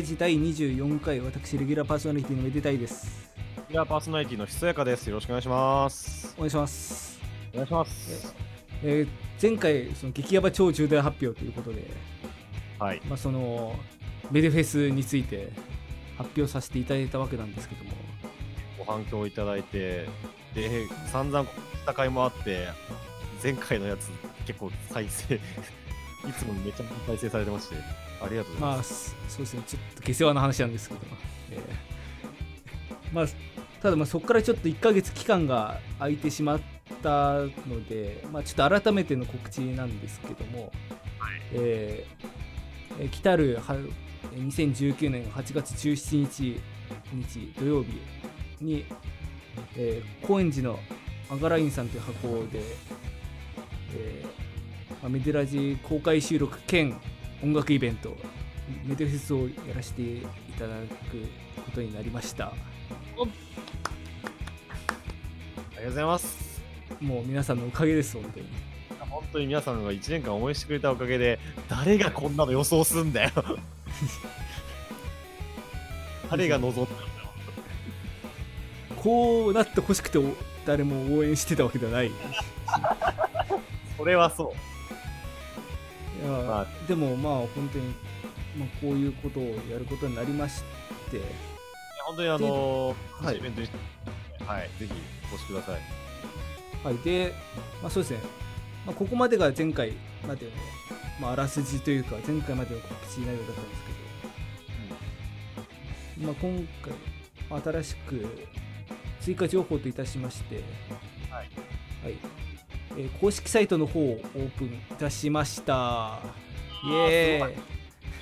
デラジ第24回、私、レギュラーパーソナリティのめでたいです。レギュラーパーソナリティのひそやかです。よろしくお願いします。お願いします。お願いします。えー前回、その激ヤバ超重大発表ということで、はい。まあ、そのメデフェスについて発表させていただいたわけなんですけども、ご反響いただいて、で、散々戦いもあって、前回のやつ結構再生、いつもめちゃめちゃ再生されてまして、ありがとうございまあ、ます。そそうですね、ちょっと下世話な話なんですけど、えー まあ、ただ、まあそこからちょっと1ヶ月期間が空いてしまったので、まあ、ちょっと改めての告知なんですけども、えーえー来たるは2019年8月17日日土曜日に、えー高円寺のアガラインさんという箱で、えーまあメデラジ公開収録兼音楽イベントメデフェスをやらせていただくことになりましたありがとうございます。もう皆さんのおかげです本当に本当に皆さんが1年間応援してくれたおかげで、誰がこんなの予想すんだよ。誰が望んだんだよ。こうなってほしくてお誰も応援してたわけではないい それはそう。や、まあでもまあ本当に、まあ、こういうことをやることになりまして。本当にあのー、はいイベントにはい、ぜひお越しください。はい、で、まあ、そうですね、まあ、ここまでが前回までの、まあ、あらすじというか、前回までの告知内容だったんですけど、まあ、今回、まあ新しく追加情報といたしまして、はい。はいえー公式サイトの方をオープンいたしました。イエーイ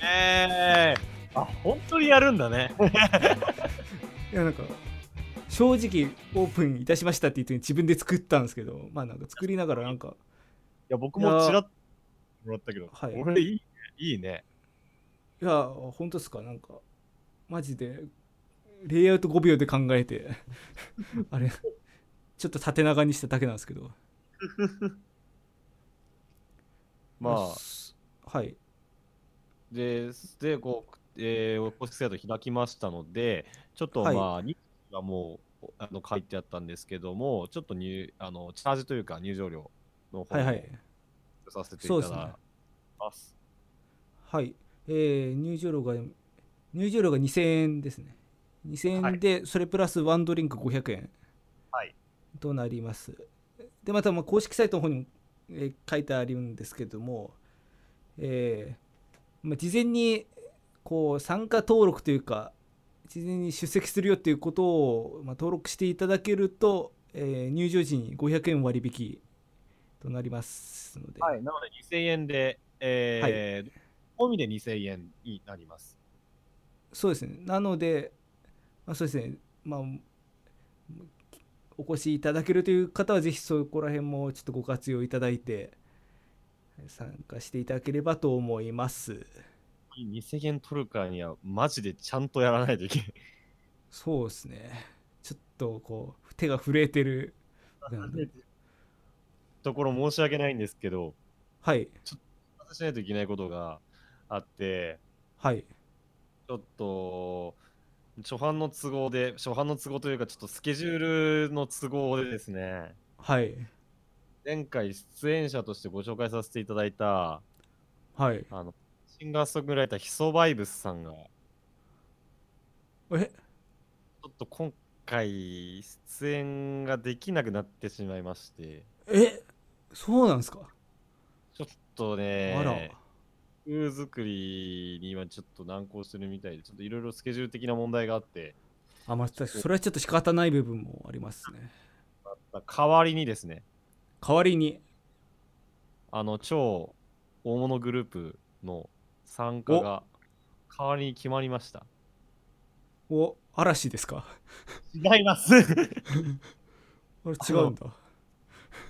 えー、あ、本当にやるんだね。いやなんか正直オープンいたしましたって言って自分で作ったんですけどまあなんか作りながらなんかいや、僕もちらっともらったけど、はいこれいいね。いいね。いや、本当ですか、なんか、マジで、レイアウト5秒で考えて、あれ、ちょっと縦長にしただけなんですけど、まあ、すはい、で、で、こう、えー、公式サイト開きましたので、ちょっとはい。まあ、日時がもうあの書いてあったんですけども、ちょっと入あのチャージというか入場料の方をはいはい、させていただきます。はい、えー入場料が、入場料が2000円ですね。2000円で、それプラスワンドリンク500円はい。となります。で、また、まあ公式サイトの方にも、えー書いてあるんですけども、えーまあ、事前にこう参加登録というか、事前に出席するよっていうことを、まあ、登録していただけると、えー入場時に500円割引となりますので、はい、なので2000円で、えー込みで2000円になります。そうですね。なので、まあ、そうですね。まあ、お越しいただけるという方は、ぜひそこら辺もちょっとご活用いただいて、参加していただければと思います。2000円取るからには、マジでちゃんとやらないといけない。そうですね。ちょっとこう、手が震えてる。ところ申し訳ないんですけど、はい。しないといけないことがあって、はい。ちょっと、初版の都合で、初版の都合というか、ちょっとスケジュールの都合でですね、はい。前回出演者としてご紹介させていただいた、はい。あの、シンガーソングライター、ヒソバイブスさんが、え？ちょっと今回、出演ができなくなってしまいまして、え？そうなんですか？ちょっとね、あら。曲作りに今ちょっと難航してるみたいで、ちょっといろいろスケジュール的な問題があって、あ、まあ、それはちょっと仕方ない部分もありますね。代わりにですね、代わりに、あの超大物グループの参加が代わりに決まりました。お、嵐ですか？違います。あれ違うんだ。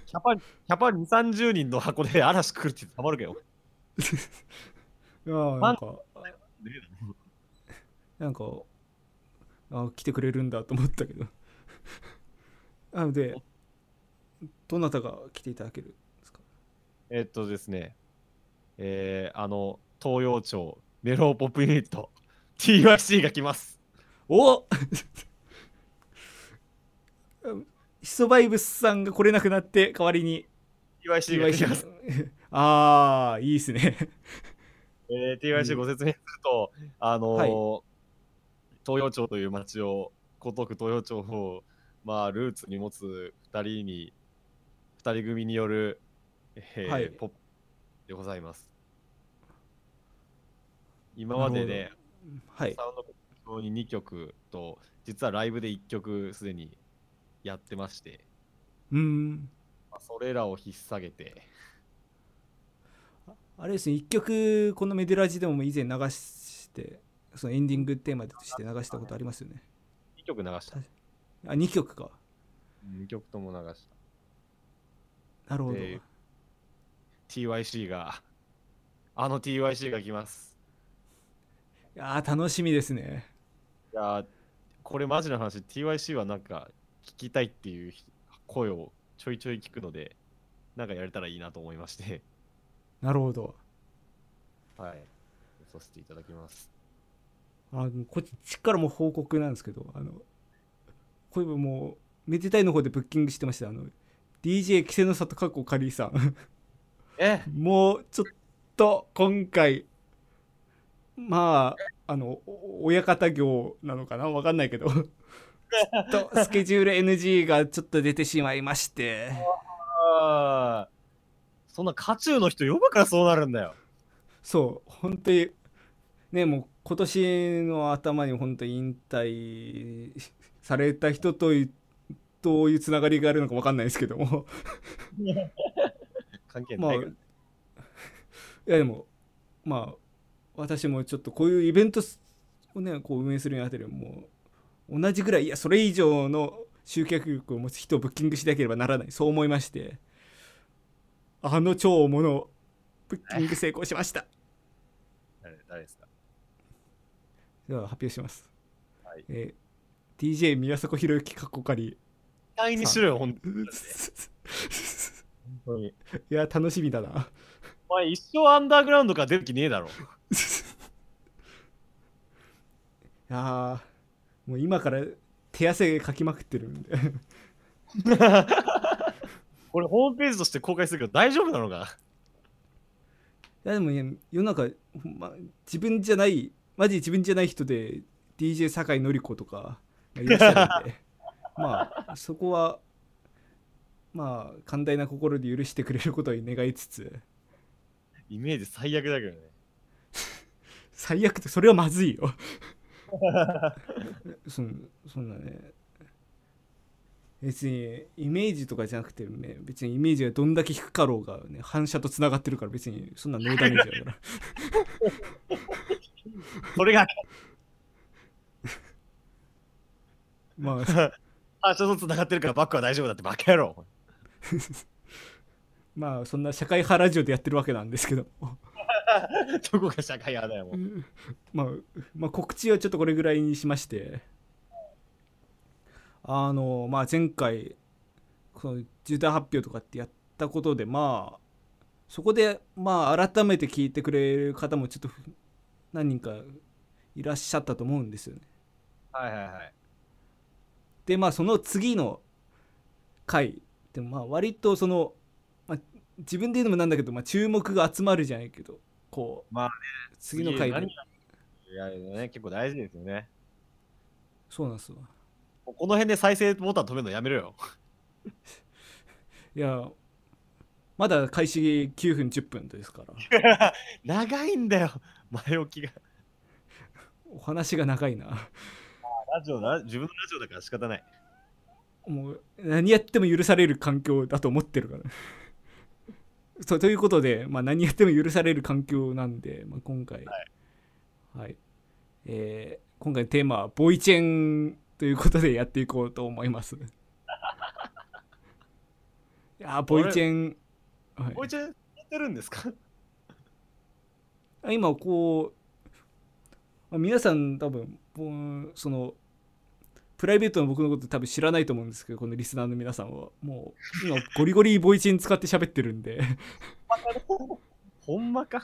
キャパ、キャパ2、30人の箱で嵐来るってたまるかよ。いやーなんか、ねなんか、あ来てくれるんだと思ったけど。なので、どなたが来ていただけるんですか？えっとですね、えー、あの、東洋町メロポップユニット、TYC が来ます。お ヒソバイブスさんが来れなくなって代わりに。TYC が来ます、ああいいっすね。えー、TYC ご説明すると、あのーはい。東洋町という町を江東区東洋町をまあルーツに持つ2人に2人組による、えーはい。ポップでございます。今までねはい。サウンドコンに2曲と実はライブで1曲すでにやってまして、うーん。まあ、それらを引っ提げてあれですね一曲このメデラジでも以前流してそのエンディングテーマとして流したことありますよね。2曲流した。あ2曲か。2曲とも流した。なるほど、で TYC があの TYC が来ます。いやー楽しみですね。いやーこれマジな話。TYC はなんか聞きたいっていう声をちょいちょい聞くのでなんかやれたらいいなと思いましてなるほど。はい。させていただきます。あのこっちからも報告なんですけどあのこれもうめでたいの方でブッキングしてましたあの DJ 稀勢の里かっこカリーさん。え？もうちょっと今回まああのお親方業なのかな？わかんないけど。ちょっとスケジュール NG がちょっと出てしまいましてそんな渦中の人呼ぶからそうなるんだよ。そう本当にねもう今年の頭に本当に引退された人といどういうつながりがあるのかわかんないですけども。関係まあいないから、やでもまあ私もちょっとこういうイベントをねこう運営するにあたりもう同じぐらいいやそれ以上の集客力を持つ人をブッキングしなければならない。そう思いましてあの超大物をブッキング成功しました。誰誰ですか？では発表します、はい。えー DJ 宮迫博之かっこかり。期待にしろよほん。本い当に。や楽しみだな。お前一生アンダーグラウンドから出る気ねえだろ。いやーもう今から手汗かきまくってるんで これホームページとして公開するけど大丈夫なのか？いやでもね世の中、まあ、自分じゃないマジ自分じゃない人で DJ 酒井紀子とかまあいらっしゃるんで。まあそこはまあ寛大な心で許してくれることを願いつつ。イメージ最悪だけどね。最悪ってそれはまずいよ。そんそんなね別にイメージとかじゃなくてね別にイメージがどんだけ低かろうが、ね、反射とつながってるから別にそんなノーダメージだから。それが。まあ。あちょっと繋がってるからバックは大丈夫だってバカ野郎。まあそんな社会派ラジオでやってるわけなんですけど どこが社会派だよもう。まあ、まあ告知はちょっとこれぐらいにしましてあのまあ前回この重大発表とかってやったことでまあそこでまあ改めて聞いてくれる方もちょっとふ何人かいらっしゃったと思うんですよね。はいはいはい。でまあその次の回でもまあ割とその、まあ、自分で言うのもなんだけど、まあ、注目が集まるじゃないけどこうまあね。次の回でいやね結構大事ですよね。そうなんですわこの辺で再生ボタン止めるのやめろよ。いやまだ開始9分10分ですから。長いんだよ前置きが。お話が長いな。ラジオだ自分のラジオだから仕方ない。もう何やっても許される環境だと思ってるから。そうということで、まあ、何やっても許される環境なんで、まあ、今回。はい、えー今回のテーマはボイチェンということでやっていこうと思います。いやーボイチェン、はい。こいつやってるんですか？今こう、まあ皆さん多分そのプライベートの僕のこと多分知らないと思うんですけどこのリスナーの皆さんは。もう今ゴリゴリボイチン使って喋ってるんで。ほんまか？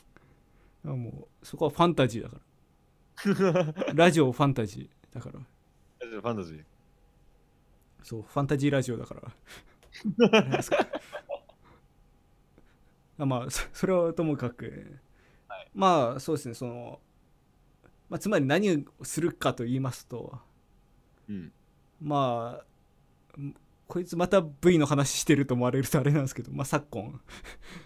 もうそこはファンタジーだから。ラジオファンタジーだから。ファンタジー。そうファンタジーラジオだから。あまあそそれはともかく、はい。まあそうですねその、まあ、つまり何をするかと言いますと。うん。まあんこいつまた V の話してると思われるとあれなんですけど、まあ、昨今。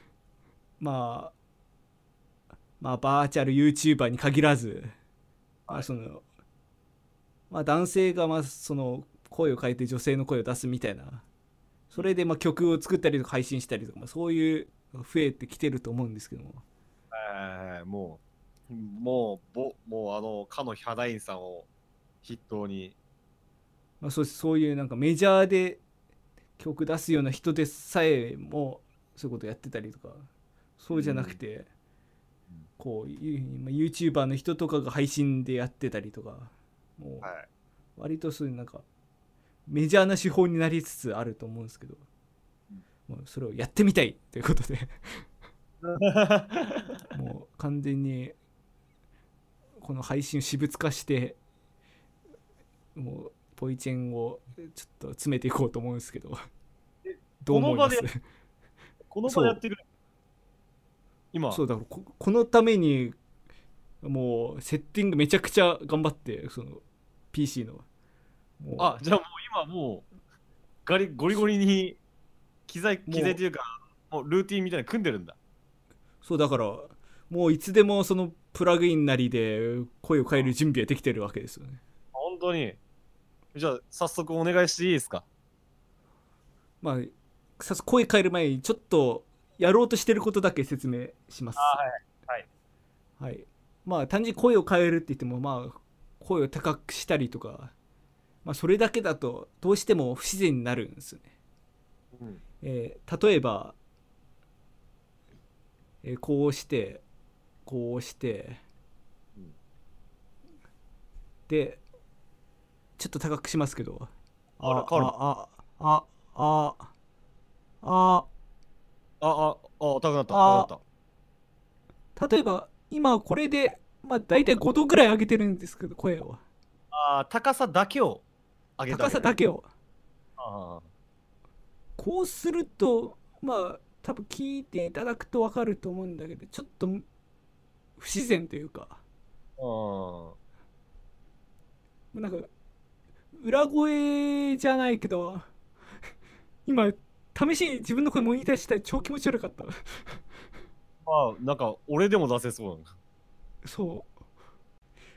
まあまあバーチャル YouTuber に限らず、まあそのまあ、男性がまあその声を変えて女性の声を出すみたいな。それでまあ曲を作ったりとか配信したりとか、まあ、そういう増えてきてると思うんですけども。えー、もう、もう、ぼもうあの、かのヒャダインさんを筆頭に、まあ、そうそういうなんかメジャーで曲出すような人でさえもそういうことやってたりとか。そうじゃなくて、うん。こう YouTuber の人とかが配信でやってたりとかもうはい。割とそういうなんかメジャーな手法になりつつあると思うんですけど、もうそれをやってみたいということで もう完全にこの配信を私物化してもうポイチェンをちょっと詰めていこうと思うんですけどどう思います？この場この場でやってくれ。今、そうだからここのためにもうセッティングめちゃくちゃ頑張ってその PC のもう。あ、じゃあもう今もう、ガリゴリゴリに機材、機材というか、もうルーティンみたいなの組んでるんだ。そうだからもういつでもそのプラグインなりで声を変える準備はできてるわけですよね。本当に。じゃあ、早速お願いしていいですか？まあさ声変える前にちょっとやろうとしてることだけ説明します。はい。はい。まあ単純に声を変えるって言ってもまあ声を高くしたりとかまあそれだけだとどうしても不自然になるんですよねうん。えー例えば、えーこうしてこうして、うんでちょっと高くしますけどあらああああああ、あ、あ、高くなった。あ高くなった。例えば今これでまあ大体5度ぐらい上げてるんですけど声を。あー高さだけを上げた高さだけを。あこうするとまあ多分聞いていただくと分かると思うんだけどちょっと不自然というか。ー。あなんか裏声じゃないけど今試しに自分の声モニターしたら超気持ち悪かった。ーまあなんか俺でも出せそうなそう。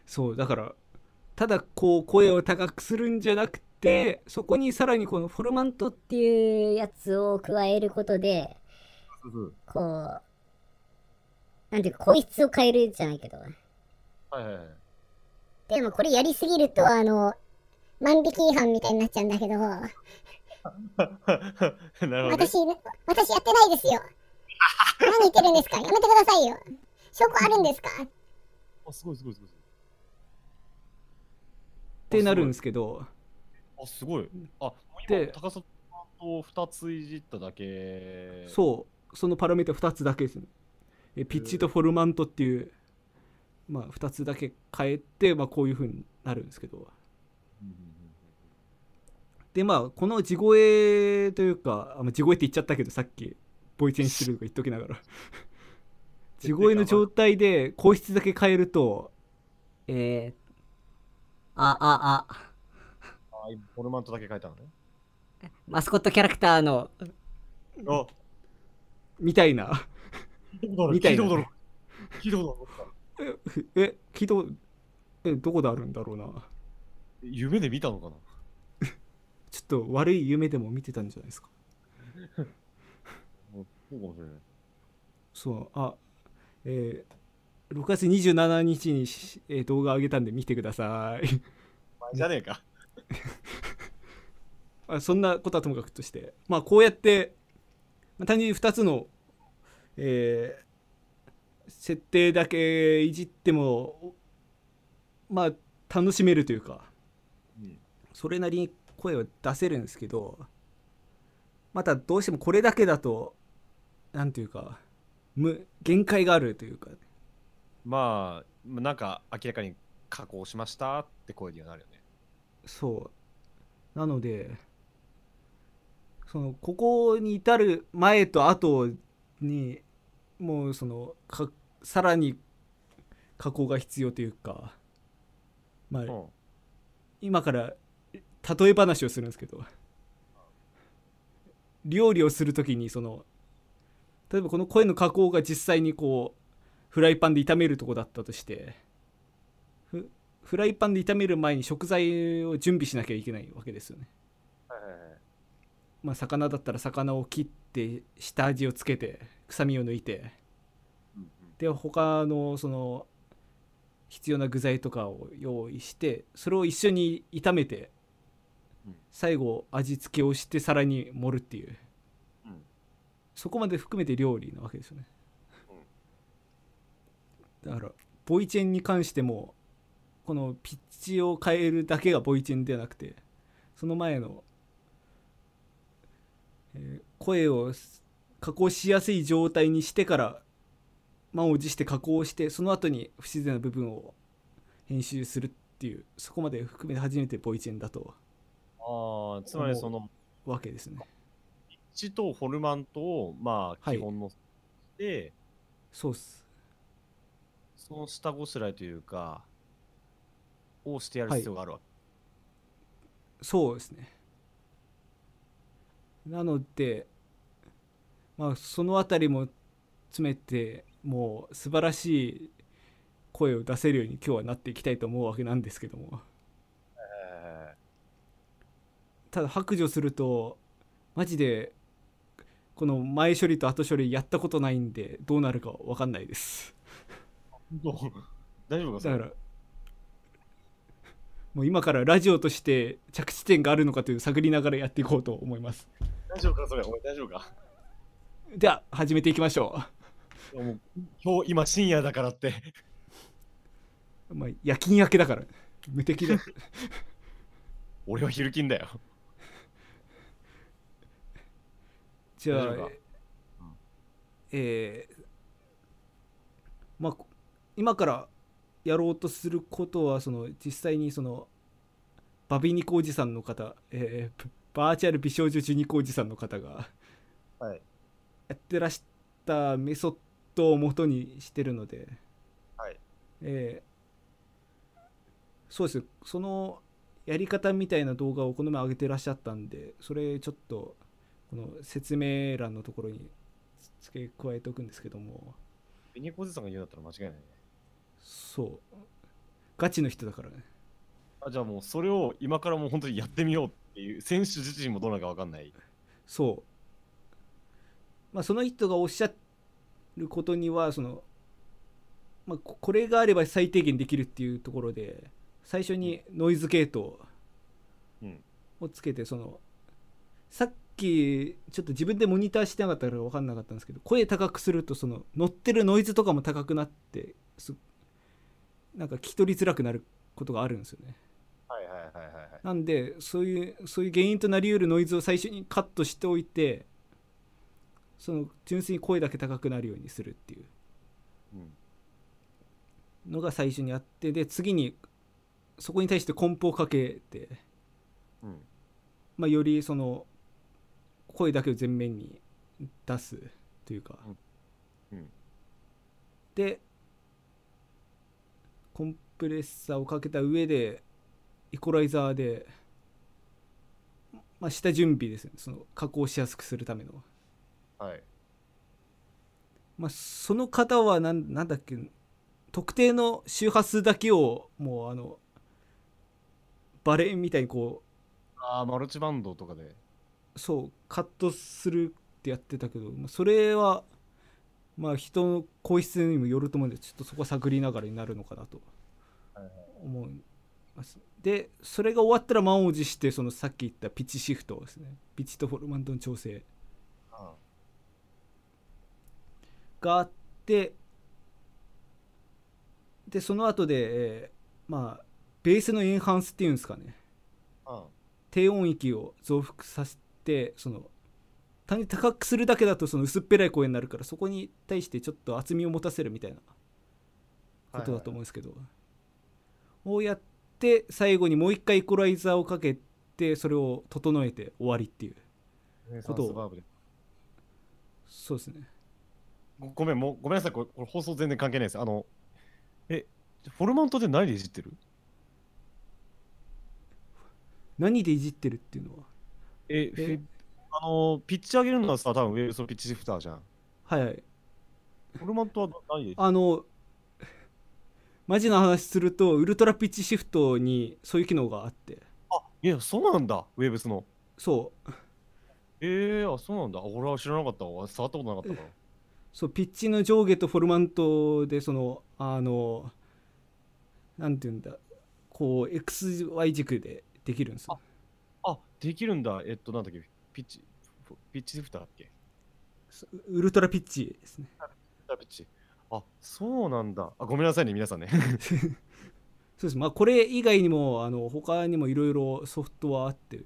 そうだからただこう声を高くするんじゃなくてそこにさらにこのフォルマントっていうやつを加えることで、こう、なんていうか、声質を変えるじゃないけど。はいはいはい。でもこれやりすぎると、あの、万引き違反みたいになっちゃうんだけど、なるほど、ね、私、私やってないですよ。何言ってるんですか？やめてくださいよ。証拠あるんですか？あすごいすごいすごいってなるんですけど。あすごい。あで今高さと2ついじっただけ。そう。そのパラメータ2つだけですね。えピッチとフォルマントっていうまあ2つだけ変えて、まあ、こういう風になるんですけど。でまあこの地声というか地声って言っちゃったけどさっきボイチェンしてるとか言っときながら地声の状態で声質だけ変えると。えー、あああ。あ今フォルマントだけ書いたのね。マスコットキャラクターのあ。みたいな。聞いたことある。みたいな。聞いたことある。聞いたことある。ええ聞いたことえどこであるんだろうな。夢で見たのかな。ちょっと悪い夢でも見てたんじゃないですか。そうかもしれない。そうあえー、6月27日にし、えー動画上げたんで見てください。前じゃねえか。あそんなことはともかくとして。まあこうやって、まあ単純に2つの、えー設定だけいじってもまあ楽しめるというかうん。それなりに声を出せるんですけどまたどうしてもこれだけだとなんていうか無限界があるというかまあなんか明らかに加工しましたって声にはなるよね。そうなのでそのここに至る前と後にもうそのかさらに加工が必要というかまあうん。今から例え話をするんですけど料理をするときにその例えばこの声の加工が実際にこうフライパンで炒めるとこだったとしてフフライパンで炒める前に食材を準備しなきゃいけないわけですよね。まあ、魚だったら魚を切って下味をつけて臭みを抜いてうんで他のその必要な具材とかを用意してそれを一緒に炒めてうん。最後味付けをして皿に盛るっていう。うんそこまで含めて料理なわけですよね。だからボイチェンに関してもこのピッチを変えるだけがボイチェンではなくてその前の、えー声を加工しやすい状態にしてから満を持して加工してその後に不自然な部分を編集するっていうそこまで含めて初めてボイチェンだとああ、つまりその、わけですねチとフォルマントを、まあ、はい基本の、で、そうっす。その下ごしらえというか、をしてやる必要があるわけ。そうですね。なのでまあそのあたりも詰めてもう素晴らしい声を出せるように今日はなっていきたいと思うわけなんですけども。えただ白状するとマジでこの前処理と後処理やったことないんでどうなるか分かんないです。ーどう大丈夫かだからもう今からラジオとして着地点があるのかという探りながらやっていこうと思います。大丈夫かそれ？お前大丈夫か？では始めていきましょもう今日今深夜だからって。う、まあ、夜勤明けだから無敵だ。俺は昼勤だよじゃあ大丈夫か。えーまあこ今からやろうとすることはその実際にそのバビニコおじさんの方、えーバーチャル美少女ジュニコおじさんの方がはい。やってらしたメソッドを元にしてるので、はい。えーそうですそのやり方みたいな動画をこの前上げてらっしゃったんでそれちょっとこの説明欄のところに付け加えておくんですけども。ベニコさんが言うんだったら間違いないね。そう。ガチの人だからね。あじゃあもうそれを今からもう本当にやってみようっていう選手自身もどうなるか分かんない。そう。まあその人がおっしゃることにはその、まあ、ここれがあれば最低限できるっていうところで最初にノイズゲートうん。をつけてそのさっきちょっと自分でモニターしてなかったから分かんなかったんですけど声高くするとその乗ってるノイズとかも高くなってすなんか聞き取りづらくなることがあるんですよね。はいはいはいはいはい。なんでそういうそういう原因となりうるノイズを最初にカットしておいてその純粋に声だけ高くなるようにするっていう。うんのが最初にあってで次にそこに対してコンプをかけて、うん。まあ、よりその声だけを前面に出すというか、うん。うん。でコンプレッサーをかけた上でイコライザーで、まあ、下準備ですね。その加工しやすくするための、はい。まあ、その方はなんなんだっけ特定の周波数だけをもうあのバレエみたいにこああマルチバンドとかで。うそうカットするってやってたけどまあそれはまあ人の声質にもよると思うんでちょっとそこは探りながらになるのかなと思います。でそれが終わったら満を持してそのさっき言ったピッチシフトですね。ピッチとフォルマントの調整。あがあってでその後で、えーまあベースのエンハンスっていうんですかね。あ低音域を増幅させてその単に高くするだけだとその薄っぺらい声になるからそこに対してちょっと厚みを持たせるみたいなことだと思うんですけど、をやって最後にもう一回イコライザーをかけてそれを整えて終わりっていうこと。をそうですね。ごごめん、もうごめんなさい、これこれ放送全然関係ないです。あの、え、フォルマントで何でいじってる？何でいじってるっていうのは？え、え？あの、ピッチ上げるのはさ、多分ウェブスのピッチシフターじゃん。はいはいフォルマントは何であのマジな話するとウルトラピッチシフトにそういう機能があってあ、いや、そうなんだ、ウェブスの。そうえー、あ、そうなんだ。あ俺は知らなかったわ。触ったことなかったから。そうピッチの上下とフォルマントでそのあのなんていうんだこう XY 軸でできるんですよあ、できるんだ。えっと、なんだっけ、ピッチ、ピッチシフターだっけ？ウルトラピッチですねピッチ。あ、そうなんだ。あ、ごめんなさいね、皆さんね。そうですまあこれ以外にもあの他にもいろいろソフトはあって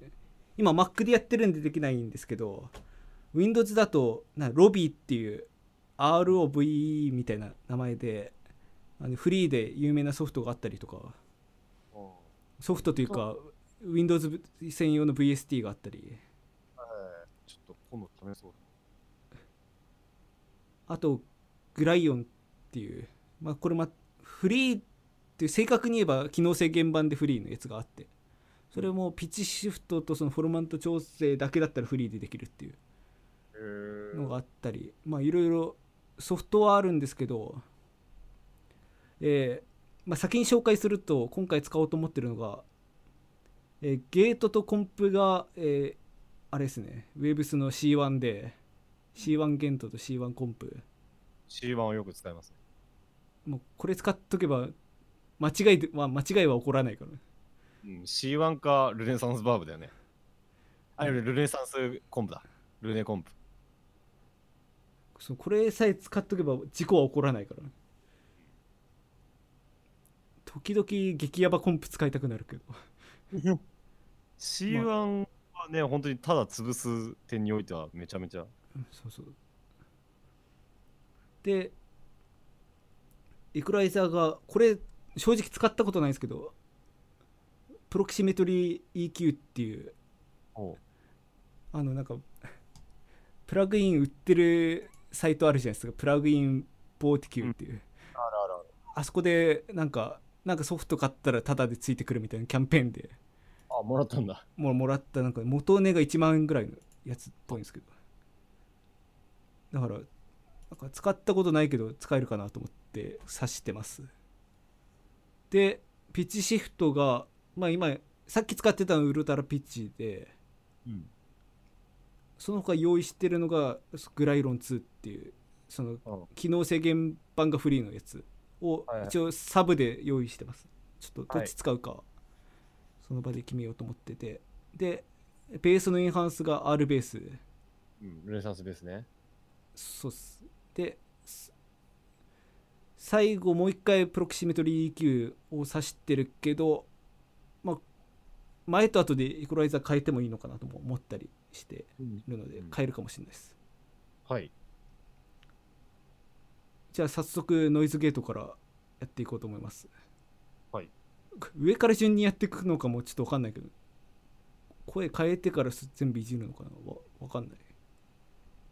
今 Mac でやってるんでできないんですけど Windows だとな Robbie っていう ROV みたいな名前であのフリーで有名なソフトがあったりとかソフトというか Windows 専用の VST があったり。ちょっと今度試そう。あとグライオンっていう、まあ、これまフリーっていう正確に言えば機能性原版でフリーのやつがあって。それもピッチシフトとそのフォルマント調整だけだったらフリーでできるっていうへのがあったり。まあいろいろソフトはあるんですけど、えーまあ、先に紹介すると今回使おうと思ってるのが、えーゲートとコンプが、えーあれですね Webs の C1 で C1 ゲートと C1 コンプ C1 をよく使います。もうこれ使っとけば間違いで、まあ、間違いは起こらないからねうん、C1 かルネサンスバーブだよね。あ、ルルネサンスコンプだ。ルネコンプ。そうこれさえ使っとけば事故は起こらないからね時々激ヤバコンプ使いたくなるけど C1 はね、本当にただ潰す点においてはめちゃめちゃ。うんそうそう。でイクライザーがこれ正直使ったことないんですけどプロキシメトリー EQ っていうあのなんかプラグイン売ってるサイトあるじゃないですか。プラグインボーティキューっていう、あるあ。あそこでなんかなんかソフト買ったらタダでついてくるみたいなキャンペーンで。あ、もらったんだ。もうもらったなんか元値が1万円ぐらいのやつっぽいんですけど。だからなんか使ったことないけど使えるかなと思って指してます。でピッチシフトがまあ今さっき使ってたのウルトラピッチでうん。その他用意してるのがグライロン2っていうその機能制限版がフリーのやつを一応サブで用意してます。ちょっとどっち使うかその場で決めようと思ってて。でベースのエンハンスが R ベース。うん、ルネサンスベースね。そうっす。です最後もう一回プロキシメトリー EQ を指してるけどまあ前と後でイコライザー変えてもいいのかなとも思ったりしてうん。るのでうん。変えるかもしれないです。はい。じゃあ早速ノイズゲートからやっていこうと思います。はい。上から順にやっていくのかもちょっと分かんないけど声変えてからす全部いじるのかな？わ分かんない。あ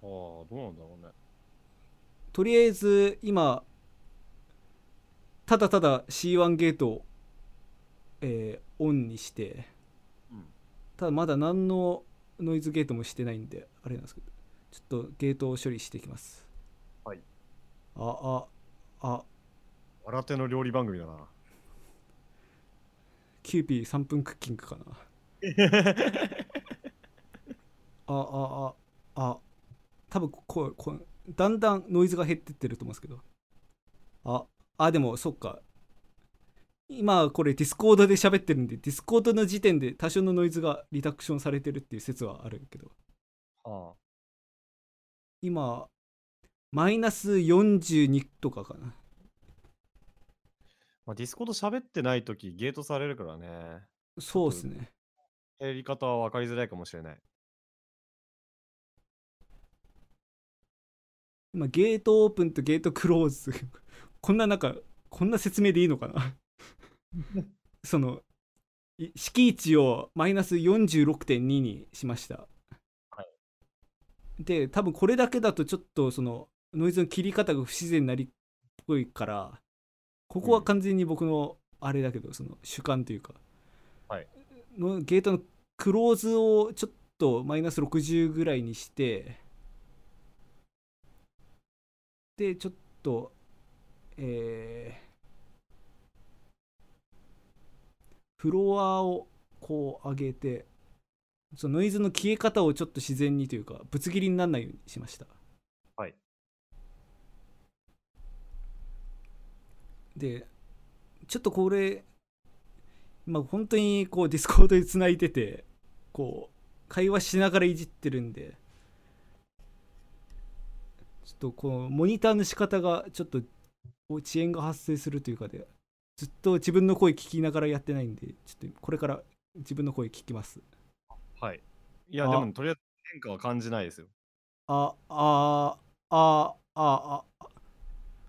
あ、どうなんだろうね。とりあえず今ただただ C1 ゲートを、えーオンにしてうん。ただまだ何のノイズゲートもしてないんであれなんですけどちょっとゲートを処理していきます。はいあああ。新手の料理番組だな。キューピー3分クッキングかな。ああああ。多分こうこうだんだんノイズが減ってってると思うんですけど。ああでもそっか。今これディスコードで喋ってるんでディスコードの時点で多少のノイズがリダクションされてるっていう説はあるけど。は今マイナス42とかかな。まあ、ディスコード喋ってないときゲートされるからね。そうですね。やり方は分かりづらいかもしれない。今ゲートオープンとゲートクローズ。こんななんかこんな説明でいいのかな？そのい敷地をマイナス46.2にしました、はい。で多分これだけだとちょっとそのノイズの切り方が不自然になりっぽいからここは完全に僕のあれだけどその主観というか、はい。のゲートのクローズをちょっとマイナス60ぐらいにしてでちょっとえーフロアをこう上げてそのノイズの消え方をちょっと自然にというかぶつ切りにならないようにしましたはいでちょっとこれ今本当にこうディスコードでつないでてこう会話しながらいじってるんでちょっとこのモニターの仕方がちょっと遅延が発生するというかでずっと自分の声聞きながらやってないんでちょっとこれから自分の声聞きますはい。いや、あでも、とりあえず変化は感じないですよ。ああああああ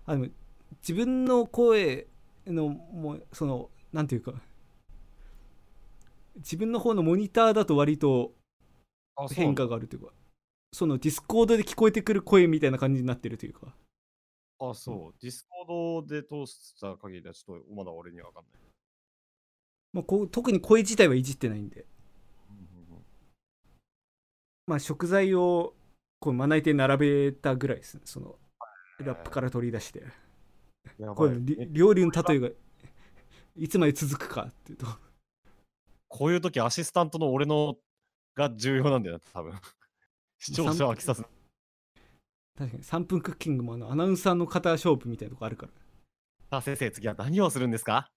あでも自分の声のもうそのなんていうか自分の方のモニターだと割とあ変化があるというかそのディスコードで聞こえてくる声みたいな感じになってるというか。あ、そう。ディスコードで通した限りでは、ちょっとまだ俺には分かんない。まあ、こう特に声自体はいじってないんで、うんうんうん。まあ、食材をこうまな板に並べたぐらいですね。そのラップから取り出してこれ料理の例えがいつまで続くかっていうと。こういう時アシスタントの俺のが重要なんだよな、多分。視聴者を飽きさせ確かに3分クッキングもあのアナウンサーの方勝負みたいなとこあるから。さあ先生、次は何をするんですか？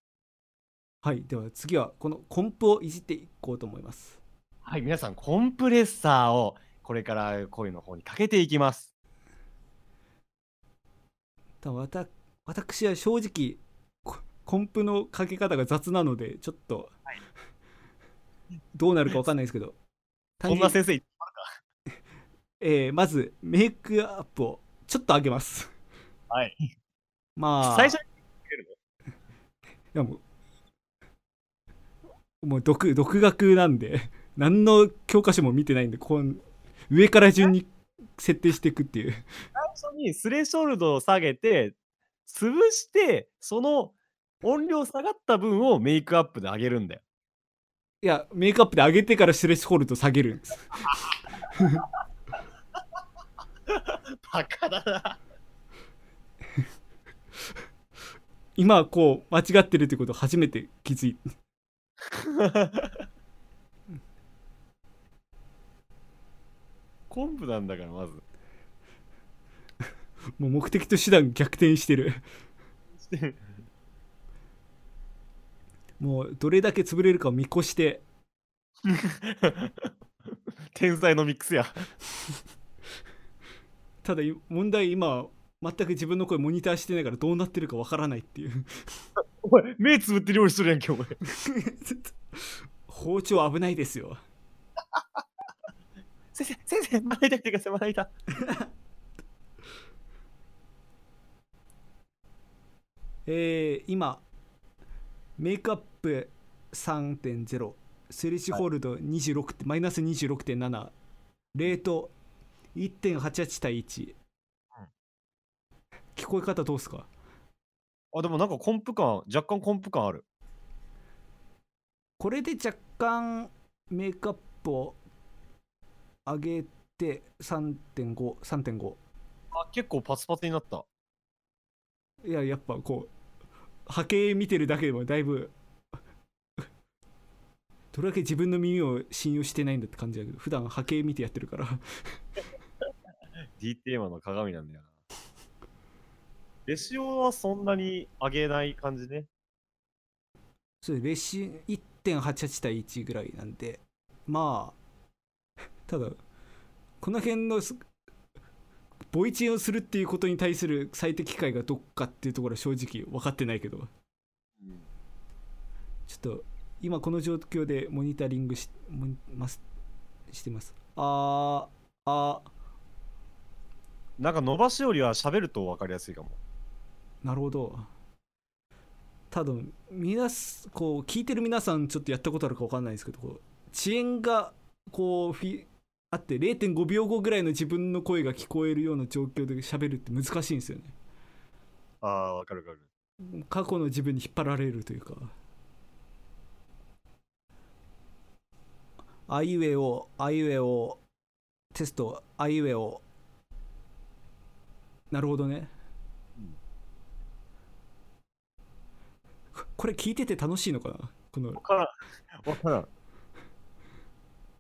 はいでは次はこのコンプをいじっていこうと思います。はい、皆さん、コンプレッサーをこれから声の方にかけていきます。ただわた私は正直ココンプのかけ方が雑なのでちょっと、どうなるかわかんないですけどこんな先生、えーまずメイクアップをちょっと上げます。はい。まあ最初にいやもうもう独独学なんで何の教科書も見てないんでこう上から順に設定していくっていう。最初にスレショルドを下げて、潰して、その音量下がった分をメイクアップで上げるんだよ。いやメイクアップで上げてからスレッシュホールド下げるんですバカだな。今こう間違ってるってことを初めて気づいコンプなんだから、まず。もう目的と手段逆転してるもうどれだけ潰れるかを見越して天才のミックスや。ただい問題今全く自分の声モニターしてないからどうなってるかわからないっていうお前、目つぶって料理するやんけ、お前。包丁危ないですよ 先生、先生、まな板来てください、まな板。えー今メイクアップ3.0スレッシュホールド26ってマイナス26.7レート1.88対1、聞こえ方どうすか？あ、でもなんかコンプ感、若干コンプ感ある。これで若干メイクアップを上げて3.5 3.5あ、結構パツパツになった。いややっぱこう波形見てるだけでもだいぶどれだけ自分の耳を信用してないんだって感じだけど普段波形見てやってるから D テーマの鏡なんだよな。レシオはそんなに上げない感じね？それレシ1.88対1ぐらいなんでまあただこの辺のすボイチェンをするっていうことに対する最適解がどっかっていうところは正直分かってないけど。ちょっと今この状況でモニタリングしモニますしてます。あーあなんか伸ばしよりは喋ると分かりやすいかも。ーなるほど。多分皆すこう聞いてる皆さんちょっとやったことあるか分かんないですけど遅延がこうフィあって0.5秒後ぐらいの自分の声が聞こえるような状況で喋るって難しいんですよね。ああ、わかるわかる。過去の自分に引っ張られるというか。あいうえおあいうえおテストあいうえお。なるほどね、うん。ここれ聞いてて楽しいのかな？この。からん。わからん。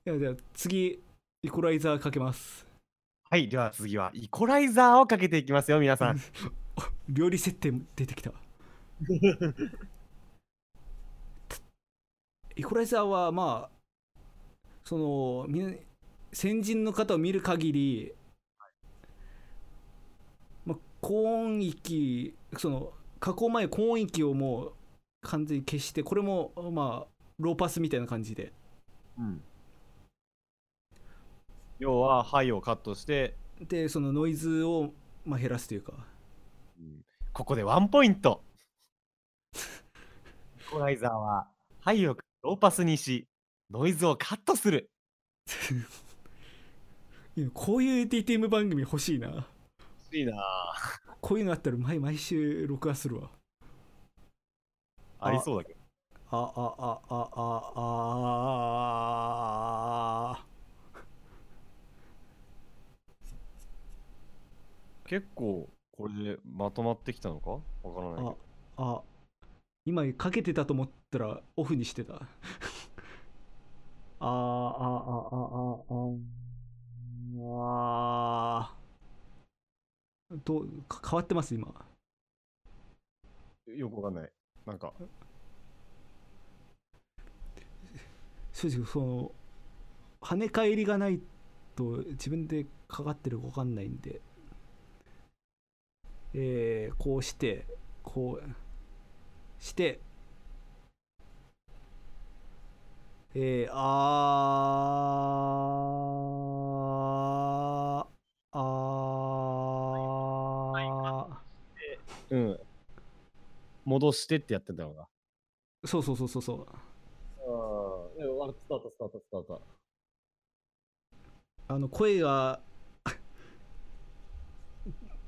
やじゃあ次イコライザーかけます。はい、では次はイコライザーをかけていきますよ、皆さん。料理設定出てきた。イコライザーはまあその先人の方を見る限り、まあ、高音域その加工前高音域をもう完全に消してこれもまあローパスみたいな感じで。うん要は、ハイをカットして、でそのノイズをまあ減らすというかここでワンポイント。イコライザーは、ハイをローパスにし、ノイズをカットする。こういう DTM 番組欲しいな欲しいなこういうのあったら毎毎週録画するわあありそうだけど。ああああああ結構、これでまとまってきたのか？わからないけど。あ今かけてたと思ったらオフにしてた あああああああどか変わってます今よくわかんない。なんか、正直その跳ね返りがないと自分でかかってるか分かんないんでえー、こうしてこうしてえー、あーあーうん。戻してってやってたのが。そうそうそうそうそうああ、スタート、スタート、スタート。あの声が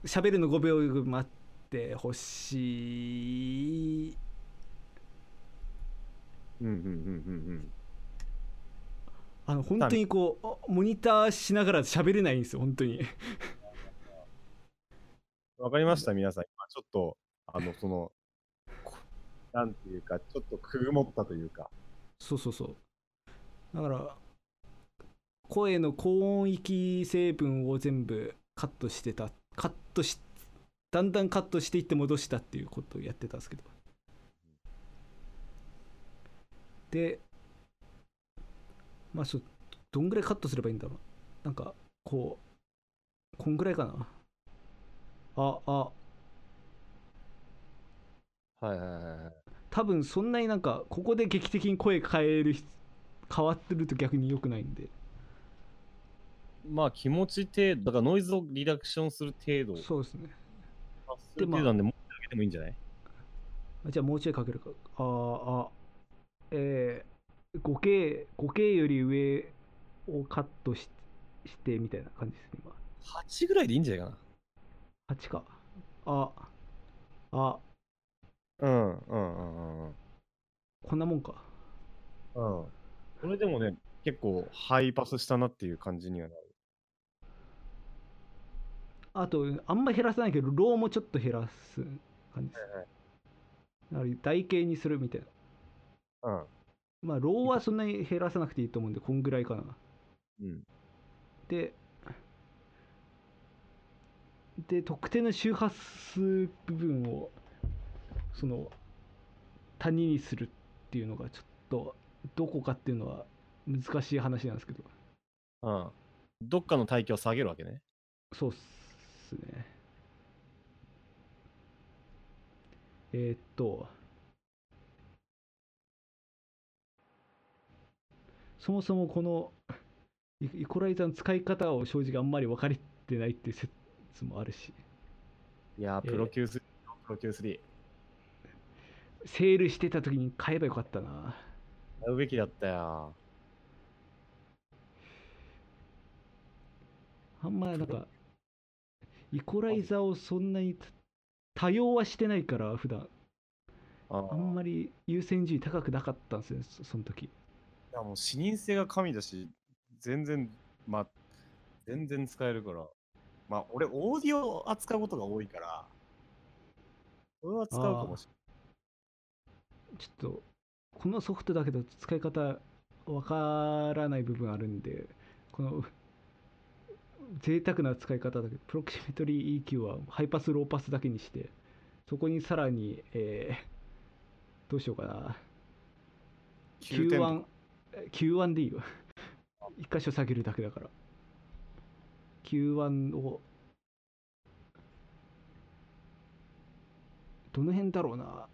喋るの5秒待ってほしいうんうんうんうんあの本当にこうモニターしながら喋れないんですよ本当にうん。わかりました、皆さん。今ちょっと、あの、その、こなんていうか、ちょっとくもったというか。そうそうそうだから声の高音域成分を全部カットしてたカットしだんだんカットしていって戻したっていうことをやってたんですけど。でまあそうどんぐらいカットすればいいんだろう。なんかこうこんぐらいかな。ああ。はいはいはいはい。多分そんなになんかここで劇的に声変える必変わってると逆に良くないんでまあ気持ち程度、だからノイズをリダクションする程度、そうですね達する程度なんで、もうちょい上げてもいいんじゃない？あじゃあもうちょいかけるかあーあえー、5K, 5K より上をカットししてみたいな感じですね今 ?8 ぐらいでいいんじゃないか8かああな。うんうんうんうんこんなもんかうん。うん。それでもね、結構ハイパスしたなっていう感じにはなる。あとあんま減らさないけどローもちょっと減らす感じですはいだから台形にするみたいなはい。まあローはそんなに減らさなくていいと思うんでこんぐらいかなうん。うん。でで特定の周波数部分をその谷にするっていうのがちょっとどこかっていうのは難しい話なんですけどうん。どっかの帯域を下げるわけね。そうっすねえーっとそもそもこのイイコライザーの使い方を正直あんまり分かりてないっていう説もあるしいやー、えープロ級3、プロ級3。セールしてた時に買えばよかったな買うべきだったよ。あんまなんかイコライザーをそんなに多用はしてないから普段。ああんまり優先順位高くなかったんですよねそその時。いやもう視認性が神だし、全然、まあ、全然使えるから。まあ、俺、オーディオを扱うことが多いから、それは使うかもしちょっとこのソフトだけど使い方わからない部分あるんでこの贅沢な使い方だけどプロキシメトリー EQ はハイパスローパスだけにしてそこにさらに、えーどうしようかな。れない。9点と Q1 え Q1 でいいよ。一箇所下げるだけだから。Q1 を。どの辺だろうな。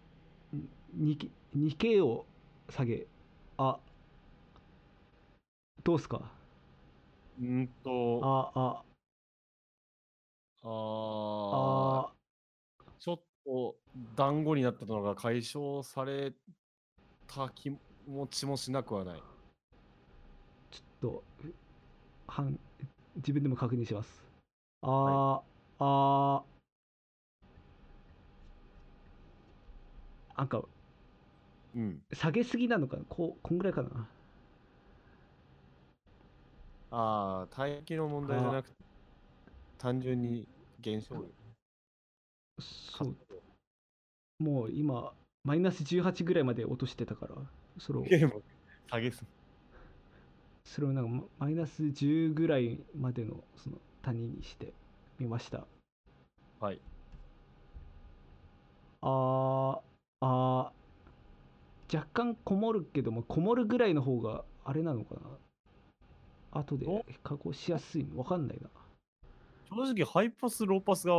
2K, 2K を下げ。あ。どうすか？うーんと、ああ。あーあちょっと団子になったのが解消された気持ちもしなくはない。ちょっとはん自分でも確認します。あー、あー。なんかうん。下げすぎなのかな？こうこんぐらいかな？ああ、帯域の問題じゃなくて、単純に減少量。そうもう今マイナス18ぐらいまで落としてたからそれを下げす。それをなんかママイナス10ぐらいまでのその谷にしてみましたはい。あーあー若干こもるけどもこもるぐらいの方があれなのかな？後でお加工しやすいのわかんないな正直、ハイパス、ローパスが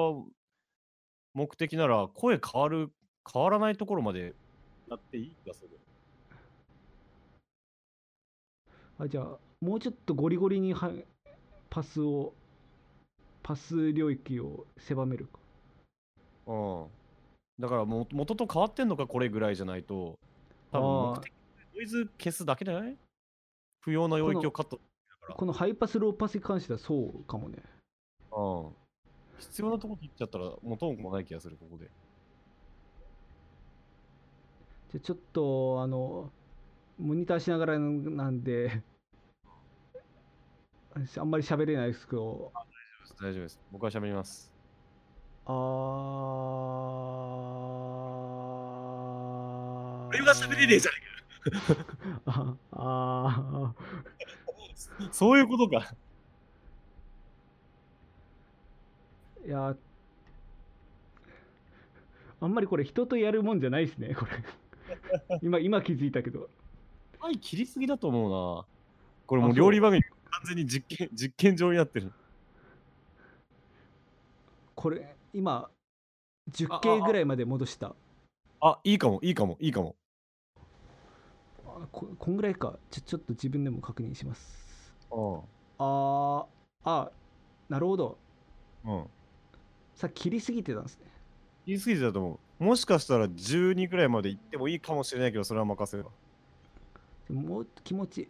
目的なら、声変わる、変わらないところまでやっていい気がする。あじゃあもうちょっとゴリゴリにはパスをパス領域を狭めるかうん。だからも、元と変わってんのか、これぐらいじゃないと、多分目的、ノイズ消すだけじゃない？不要な領域をカット。このハイパスローパスに関してはそうかもねうん。必要なとこ切っちゃったら、元も子もない気がする、ここで。じゃあちょっとあのモニターしながらなんであんまり喋れないですけど大丈夫です。僕は喋ります。あー俺が喋れねえじゃねああえか。そういうことか。ーいやあんまりこれ人とやるもんじゃないですねこれ 今今気づいたけどはい、切りすぎだと思うな。これもう料理番組、完全に実験、実験場になってる。これ今あ 10K ぐらいまで戻したあ、いいかも、いいかも、いいかも。あここんぐらいかちょちょっと自分でも確認しますうあーあなるほどん。うん。さっき切りすぎてたんですね言い過ぎてたと思う。もしかしたら12くらいまで行ってもいいかもしれないけど、それは任せるわ。もう気持ち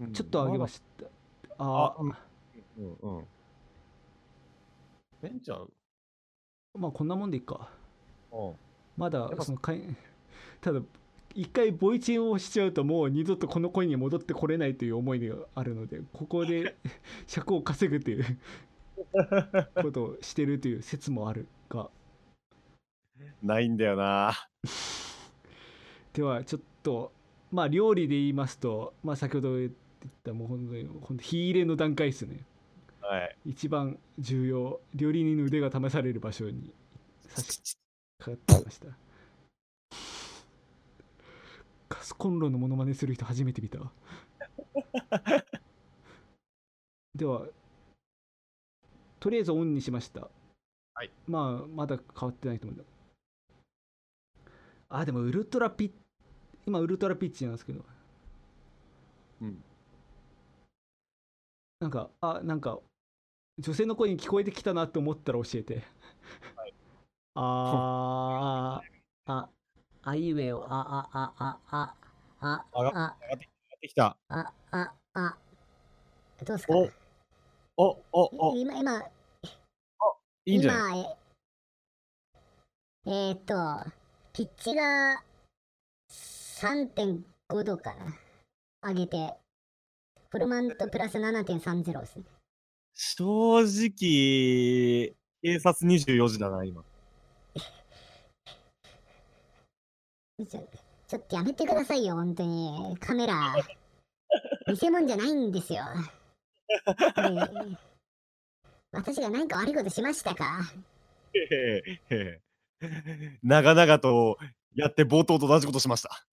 うんちょっと上げました、ああうんうんうん。えんちゃうまあこんなもんでいいかうん。まだぱそのかいただ一回ボイチンをしちゃうともう二度とこの声に戻ってこれないという思いがあるのでここで 尺を稼ぐということをしてるという説もあるがないんだよな。ではちょっとまあ料理で言いますとまあ先ほど言ったもう本当に本当火入れの段階ですねはい。一番重要料理人の腕が試される場所に差し掛かってましたガスコンロのモノマネする人初めて見た。わ ではとりあえずオンにしました。はい。まあまだ変わってないと思うんだ。あでもウルトラピッ今ウルトラピッチなんですけど。うん。なんかあなんか女性の声に聞こえてきたなって思ったら教えて、あー、あ、あいうえお、あ、あ、あ、あ、あ、あ、上があ、上がってきた。あ、あ、あ。どうすかおお、お、お、今、今、いいんじゃない？今、ええーっと、ピッチが3.5度かな。上げて、フルマントプラス7.30ですね。正直、警察24時だな、今。ちょちょっとやめてくださいよ、本当に。カメラ、偽物じゃないんですよ。で私が何か悪いことしましたか？へへへへ長々とやって冒頭と同じことしました。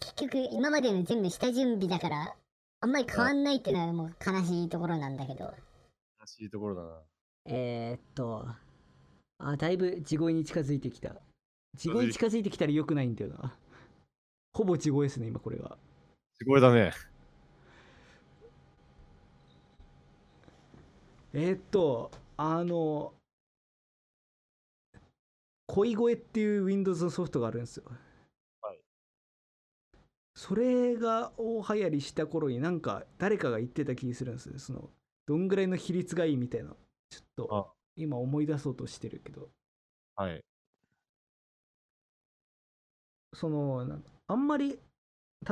結局、今までの全部下準備だから、あんまり変わんないっていうのはもう悲しいところなんだけど。悲しいところだな。えー、っと、あ、だいぶ地声に近づいてきた。地声に近づいてきたら良くないんだよな。ほぼ地声ですね、今これが。すごいだね。えーっと、あの、恋声っていう Windows のソフトがあるんですよ。はい。それが大流行りした頃になんか誰かが言ってた気がするんですよ。その、どんぐらいの比率がいいみたいな。ちょっとあ、今思い出そうとしてるけど、はい。その、あんまり、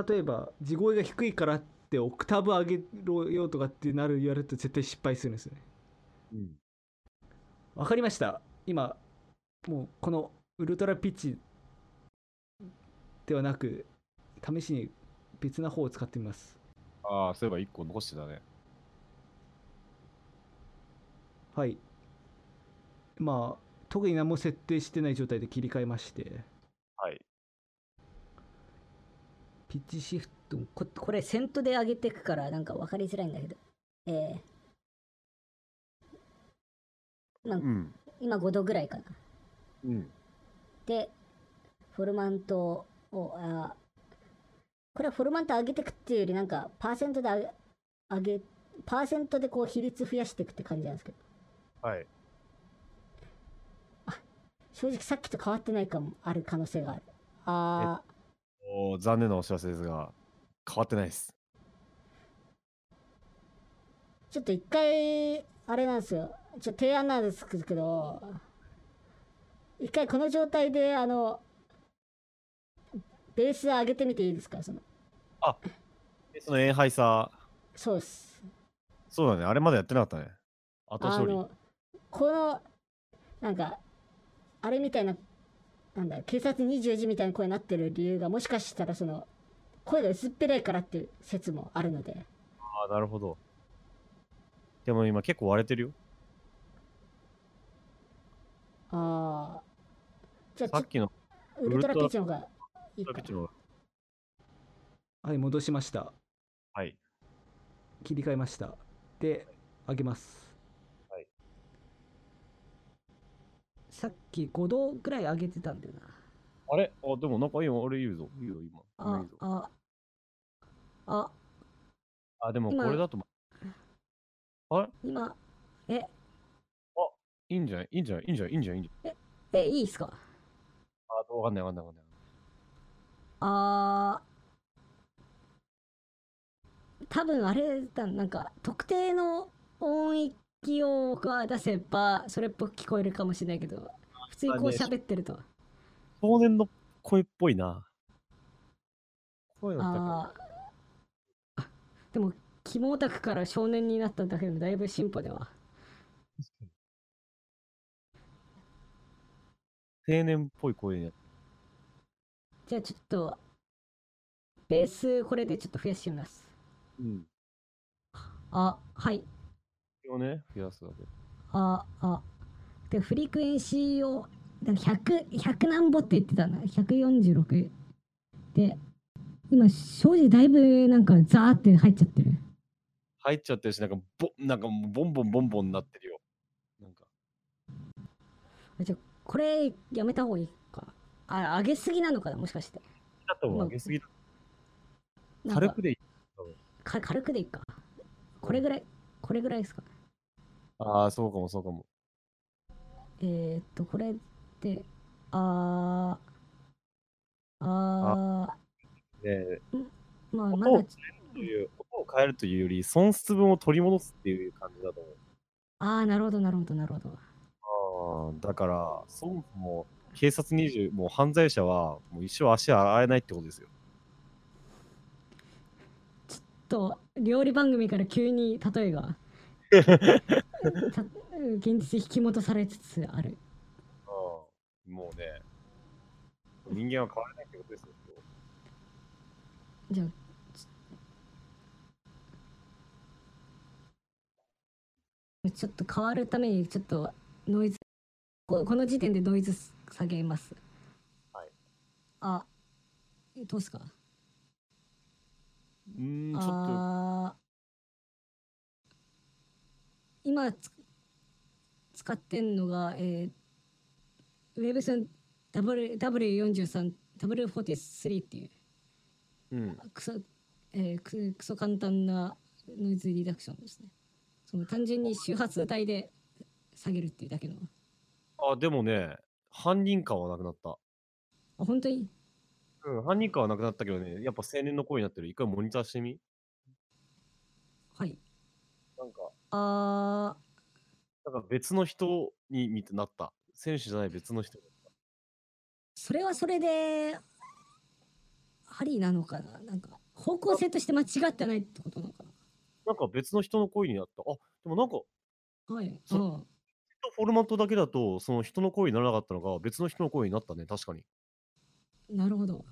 例えば地声が低いからってオクターブ上げろよとかってなる言われると絶対失敗するんですよね。うん。わかりました。今、もうこのウルトラピッチではなく、試しに別な方を使ってみます。ああ、そういえば1個残してたね。はい。まあ、特に何も設定してない状態で切り替えまして、はい。ピッチシフト、ここれ、セントで上げてくから、なんか分かりづらいんだけど。えー、まあうん。今5度ぐらいかな。うん。で、フォルマントを、あこれはフォルマント上げてくっていうより、なんか、パーセントで上げ、上げパーセントでこう比率増やしていくって感じなんですけど、はい。正直さっきと変わってないかも、ある可能性がある。あおー残念なお知らせですが、変わってないです。ー、ちょっと一回、あれなんですよ。ちょっと提案なんですけど、一回この状態で、あの、ベース上げてみていいですか？そのでそのエンハイサー、そうです。そうだね。あれまだやってなかったね。後処理。あのこのなんかあれみたいななんだ警察24時みたいな声になってる理由がもしかしたらその声が薄っぺらいからっていう説もあるのでああ、なるほど。でも今結構割れてるよ。ああじゃあちさっきのウルトラピッチの方がいいか。はい、戻しました。はい。切り替えました。で、上げます。さっき5度ぐらい上げてたんだよな。あれ？あ、でもなんか今俺言うぞ。言うよ、今。今あああ。あ、でもこ今れだと。あれ？今。え？いいんじゃない？いいんじゃない？いいんじゃない？いいんじゃない？いいんじゃない？えいいっすか？あ、わかんないわかんないわかんない。あー。多分あれだなんか特定の音域をが出せばそれっぽく聞こえるかもしれないけど普通にこう喋ってると。少年の声っぽいな。声の高あでも肝オタクから少年になっただけでもだいぶ進歩では青年っぽい声。になってじゃあちょっとベースこれでちょっと増やしてみます。うん。あはいをね、増やすわけ。ああ。でフリクエンシーをだから100 100何ぼって言ってたな146で今正直だいぶなんかザーって入っちゃってる。入っちゃってるし、なんかボ、なんかボンボンボンボンになってるよ。なんか。あじゃあこれやめた方がいいか。あ上げすぎなのかなもしかして。だった方が上げすぎ軽くでいい。か軽くでいいか。これぐらいこれぐらいですかああ、そうかもそうかも。ええー、っと、これって、あー、あで、ー、まあ、まだ音を、という音を変えるというより、損失分を取り戻すっていう感じだと思う。あー、なるほど、なるほど、なるほど。ああ、だから、そもそも警察20、もう犯罪者はもう一生足洗えないってことですよ。と、料理番組から急に例えが、た現実引き戻されつつある。ああもうね、人間は変われないってことですよ。じゃあ、ちょっと変わるために、ちょっとノイズ、ここの時点でノイズ下げます。はい。あ、どうすかうん、ちょっと、あ今つ使ってんのが、えー、ウェブスン W- W43、W43 っていううん、クソ、えー、ククソ簡単なノイズリダクションですね。その単純に周波数帯で下げるっていうだけの。あ、でもね、犯人感はなくなった。あ、本当に？うん、犯人感はなくなったけどね、やっぱ青年の声になってる。一回モニターしてみはい。あなんか別の人に見てなった。選手じゃない別の人。ー、それはそれで、ありなのかな？なんか、方向性として間違ってないってことなのかな？んか別の人の声になった。あ、でもなんか、なはい。そうん。フォルマットだけだと、その人の声にならなかったのが別の人の声になったね、確かに。なるほど。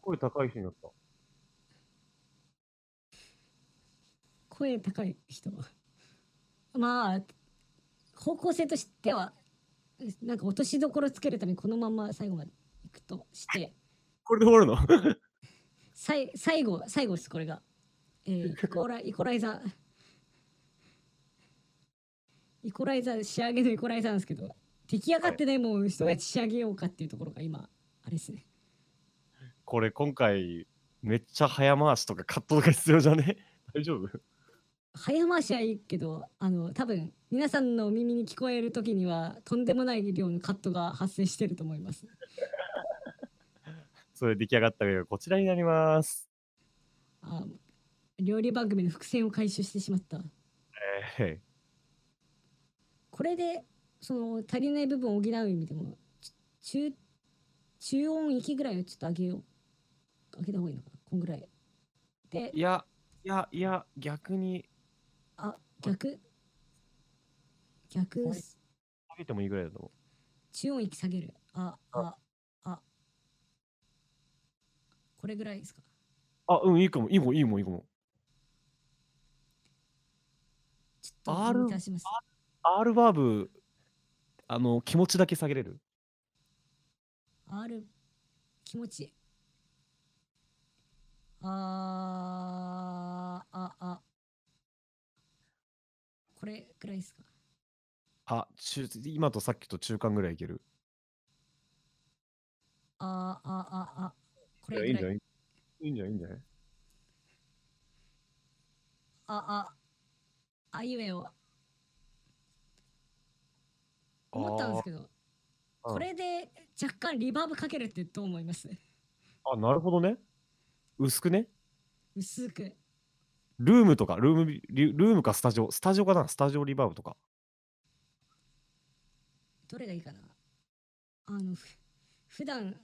声高い人になった。声高い人は。まあ、方向性としては、なんか落としどころつけるためにこのまま最後までいくとして、これで終わるの？さい最後、最後です、これが。えー、イコライイコライザー。イコライザー、仕上げのイコライザーなんですけど、出来上がってないもうやって仕上げようかっていうところが今、あれですね。これ今回、めっちゃ早回しとかカットとか必要じゃね？大丈夫？早回しはいいけど、あの、多分皆さんの耳に聞こえるときには、とんでもない量のカットが発生してると思います。それ出来上がったのがこちらになります。あ料理番組の伏線を回収してしまった。えこれで、その足りない部分を補う意味でも、ち中、中音域ぐらいをちょっと上げよう。上げた方がいいのかな？こんぐらい。でー、いや、いや、いや、逆にあ、逆？逆下げてもいいぐらいだと思中音域下げる。あ、あ、あ。これぐらいですか？う。あ、うん、いいかも、いいもん、いいもん、いいかも。ちょっと R モニターします。R バーブ、あの、気持ちだけ下げれる？R 気持ちあーああこれくらいですか？あ、中今とさっきと中間ぐらいいける？あーあああこれい。いいんじゃない？いいんじゃない？いいんじゃない？あああいうえを思ったんですけどこれで若干リバーブかけるってどう思います？あ、なるほどね。薄くね？薄くルームとか、ルームルームかスタジオ、スタジオかな？スタジオリバーブとか。どれがいいかな？あのふ普段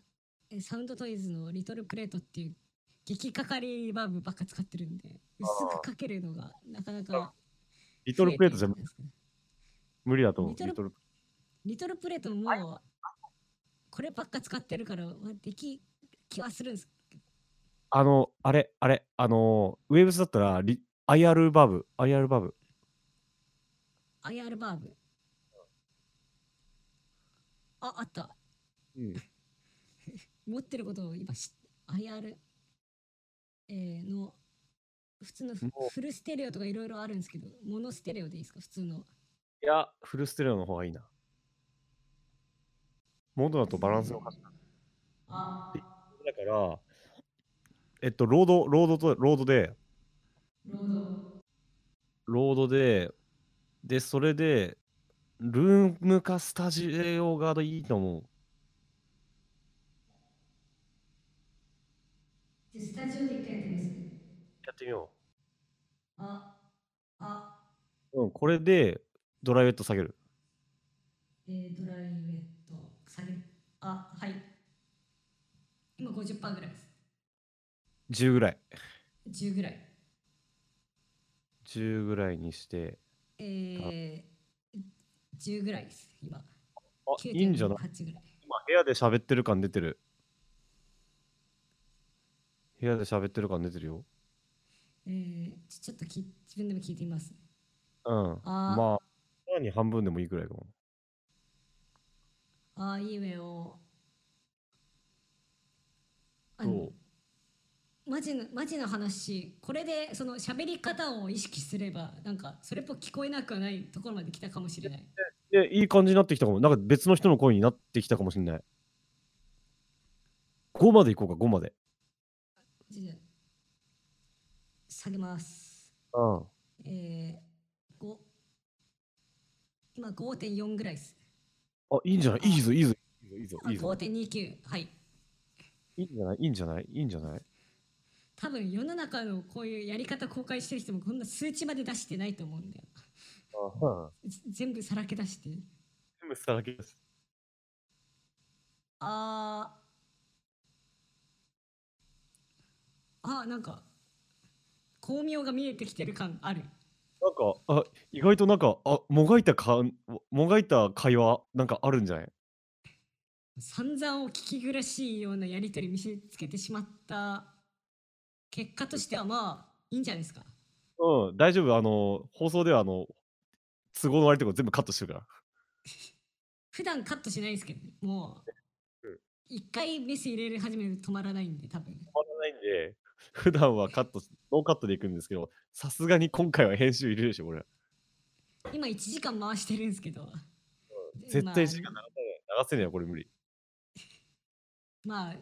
えサウンドトイズのリトルプレートっていう激かかりリバーブばっか使ってるんで薄くかけるのがなかなかリトルプレートじゃ無理だと思う。リトル。リトルプレートもこればっか使ってるからまあでき気はするんですあの、あれ、あれ、あの、ウェブスだったらリ、IR バーブ、IR バーブ。IR バーブああったうん。持ってることを今知っ IR、えーの普通のフルステレオとかいろいろあるんですけどモノステレオでいいですか？普通のいや、フルステレオの方がいいな。モードだとバランスがおかしい。あだから、えっと、ロード、ロードと、ロードで、ロードロードで、で、それで、ルームかスタジオがいいと思う。スタジオで一回やってみますね。やってみよあ、あ、う。うん、これでドライウェット下げる。えー、ドライウェット下げる。あ、はい。今50%ぐらいです。10ぐらい。10ぐらい。10ぐらいにして。えー、10ぐらいです。今。あ、いいんじゃない？9.8ぐらい。今部屋で喋ってる感出てる。部屋で喋ってる感出てるよ。えー、ちちょっとき自分でも聞いてみます。うん。あーまあ、さらに半分でもいいぐらいかも。あいうえを。あそのう？マジのマジの話これでその喋り方を意識すればなんかそれっぽく聞こえなくはないところまで来たかもしれないで、いい感じになってきたかも。なんか別の人の声になってきたかもしれない。5までいこうか、5まで。下げますうん。えー、5今5.4ぐらいですあ、いいんじゃない？いいぞ、いいぞ、いいぞ、いいぞ。あいいぞ5.29はいいいんじゃない？いいんじゃない？いいんじゃない？多分世の中のこういうやり方公開してる人もこんな数値まで出してないと思うんだよ。全部さらけ出して。全部さらけです。あー。あなんか巧妙が見えてきてる感ある。なんか、あ、意外となんか、あ、もがいたか、もがいた会話、なんかあるんじゃない？散々お聞き苦しいようなやり取り見せつけてしまった結果としてはまあいいんじゃないですか？うん、大丈夫。あの、放送では、あの、都合の悪いとこ全部カットしてるから。普段カットしないですけどねもううん一回メス入れ始めると止まらないんで多分止まらないんで、普段はカットし、ノーカットでいくんですけど、さすがに今回は編集入れるでしょ、これ。今1時間回してるんですけど絶まあ対時間流せない。流せねえよ、これ無理。まあ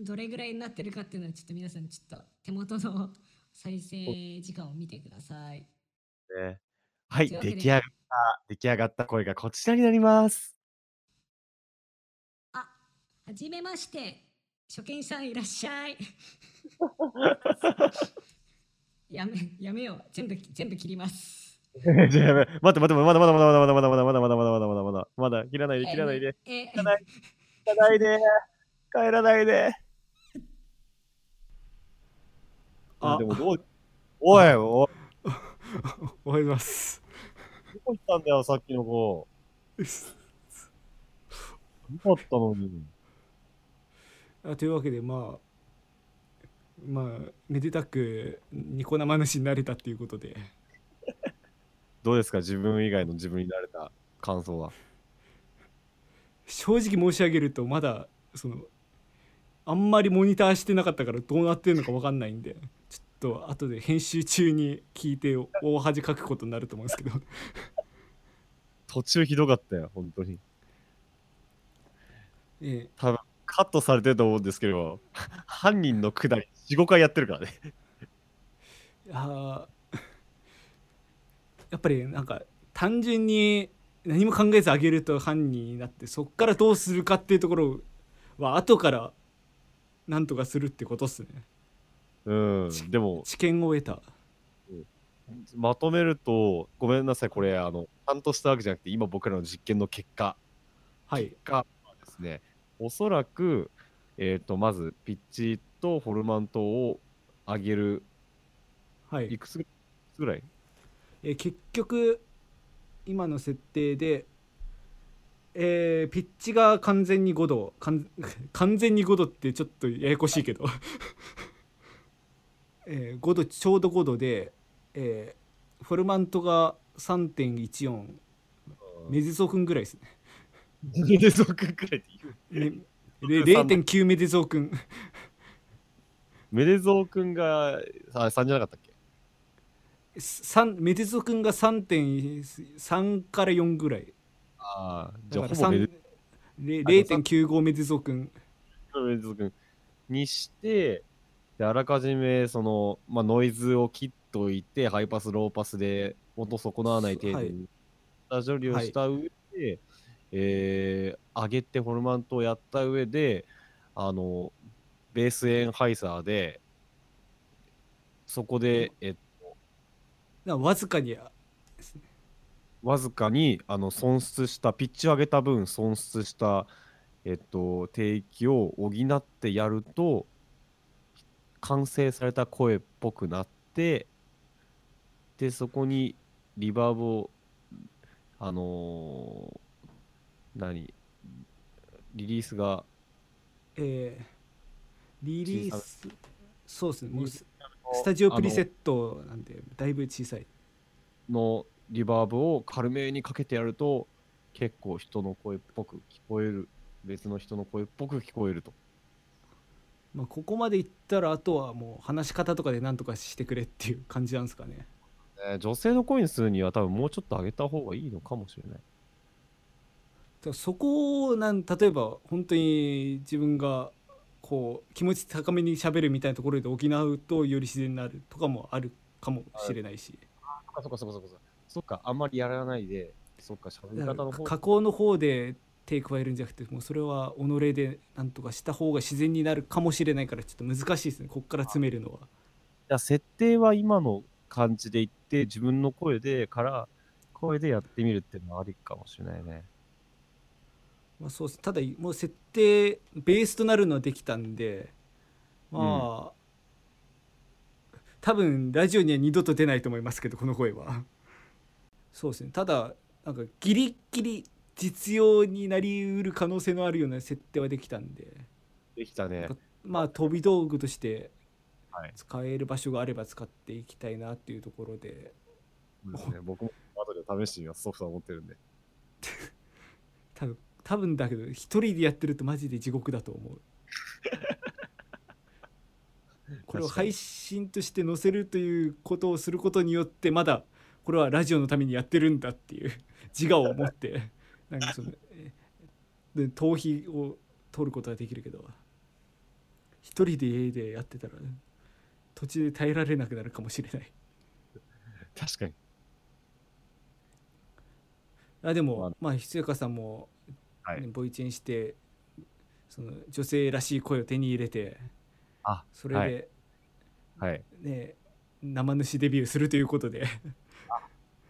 どれぐらいになってるかっていうのはちょっと皆さんちょっと手元の再生時間を見てください。ね。はい、出来上がった、出来上がった声がこちらになります。あはじめまして。初見さんいらっしゃい。やめやめよう。全部全部切ります。じゃあやべ、待って待って、まだまだまだまだまだまだまだまだまだまだまだ切らないで切らないで切らないで帰らないであ。でもどうお いおい。おはようござい ます。どこ行ったんだよさっきの子。よかったのに。あというわけでまあまあめでたくニコ生主になれたっていうことで。どうですか自分以外の自分になれた感想は。正直申し上げるとまだそのあんまりモニターしてなかったからどうなってるのか分かんないんでと後で編集中に聞いて大恥かくことになると思うんですけど。途中ひどかったよ本当に。ええ。多分カットされてると思うんですけど犯人のくだり45回やってるからね。いやっぱりなんか単純に何も考えず上げると犯人になってそっからどうするかっていうところは後からなんとかするってことっすねうん。でも知見を得た。まとめるとごめんなさいこれあのちゃんとしたわけじゃなくて今僕らの実験の結果。はい。がですねおそらくえっ、とまずピッチとフォルマントを上げるはい。いくつぐらい？えー結局今の設定で、えーピッチが完全に5度完 完全に5度ってちょっとややこしいけど、えー5度ちょうど5度で、えーフォルマントが3.14メデゾー君ぐらいですね。メデゾー君くらいって言う。ね。で0.9メデゾー君メデゾー君があ3じゃなかったっけ？三メデゾー君が3.3から4ぐらい。ああじゃあほぼメデ3れ0.95メデゾー君メデゾー君にしてであらかじめその、まあ、ノイズを切っといてハイパスローパスで音損なわない程度に、はい。下処理をした上で、えー上げてフォルマントをやった上で、あの、ベースエンハイサーで、そこで、えっなんかわずかにわずかにあの損失したピッチを上げた分損失した、えっと、低域を補ってやると完成された声っぽくなってでそこにリバーブをあのー何リリースがえーリリースそうですねもうリススタジオプリセッットなんでだいぶ小さい。のリバーブを軽めにかけてやると結構人の声っぽく聞こえる。別の人の声っぽく聞こえるとまあここまでいったらあとはもう話し方とかで何とかしてくれっていう感じなんですかねえー女性の声にするには多分もうちょっと上げた方がいいのかもしれない。そこをなん例えば本当に自分がこう気持ち高めに喋るみたいなところで補うとより自然になるとかもあるかもしれないし、そっかそっかそっかそっか。そっか、あんまりやらないで、そっか、喋り方の方加工の方で手加えるんじゃなくてもうそれは己でなんとかした方が自然になるかもしれないからちょっと難しいですね。こっから詰めるのは。じゃあ設定は今の感じで言って、自分の声でから、声でやってみるっていうのはありかもしれないね。まあ、そうです。ただもう設定ベースとなるのはできたんでまあ、多分ラジオには二度と出ないと思いますけどこの声は。そうですね。ただなんかギリギリ実用になりうる可能性のあるような設定はできたんで。できたね。まあ飛び道具としてはい。使える場所があれば使っていきたいなっていうところで。そうですね。僕も後で試してみます。ソフトは持ってるんで。多分多分だけど一人でやってるとマジで地獄だと思う。これを配信として載せるということをすることによってまだこれはラジオのためにやってるんだっていう自我を持ってなんかそのえで逃避を取ることができるけど一人で家でやってたら途中で耐えられなくなるかもしれない確かに。あでもまあひつやかさんも、はいねボイチェンしてその女性らしい声を手に入れてあ、それで、はい。ね生主デビューするということで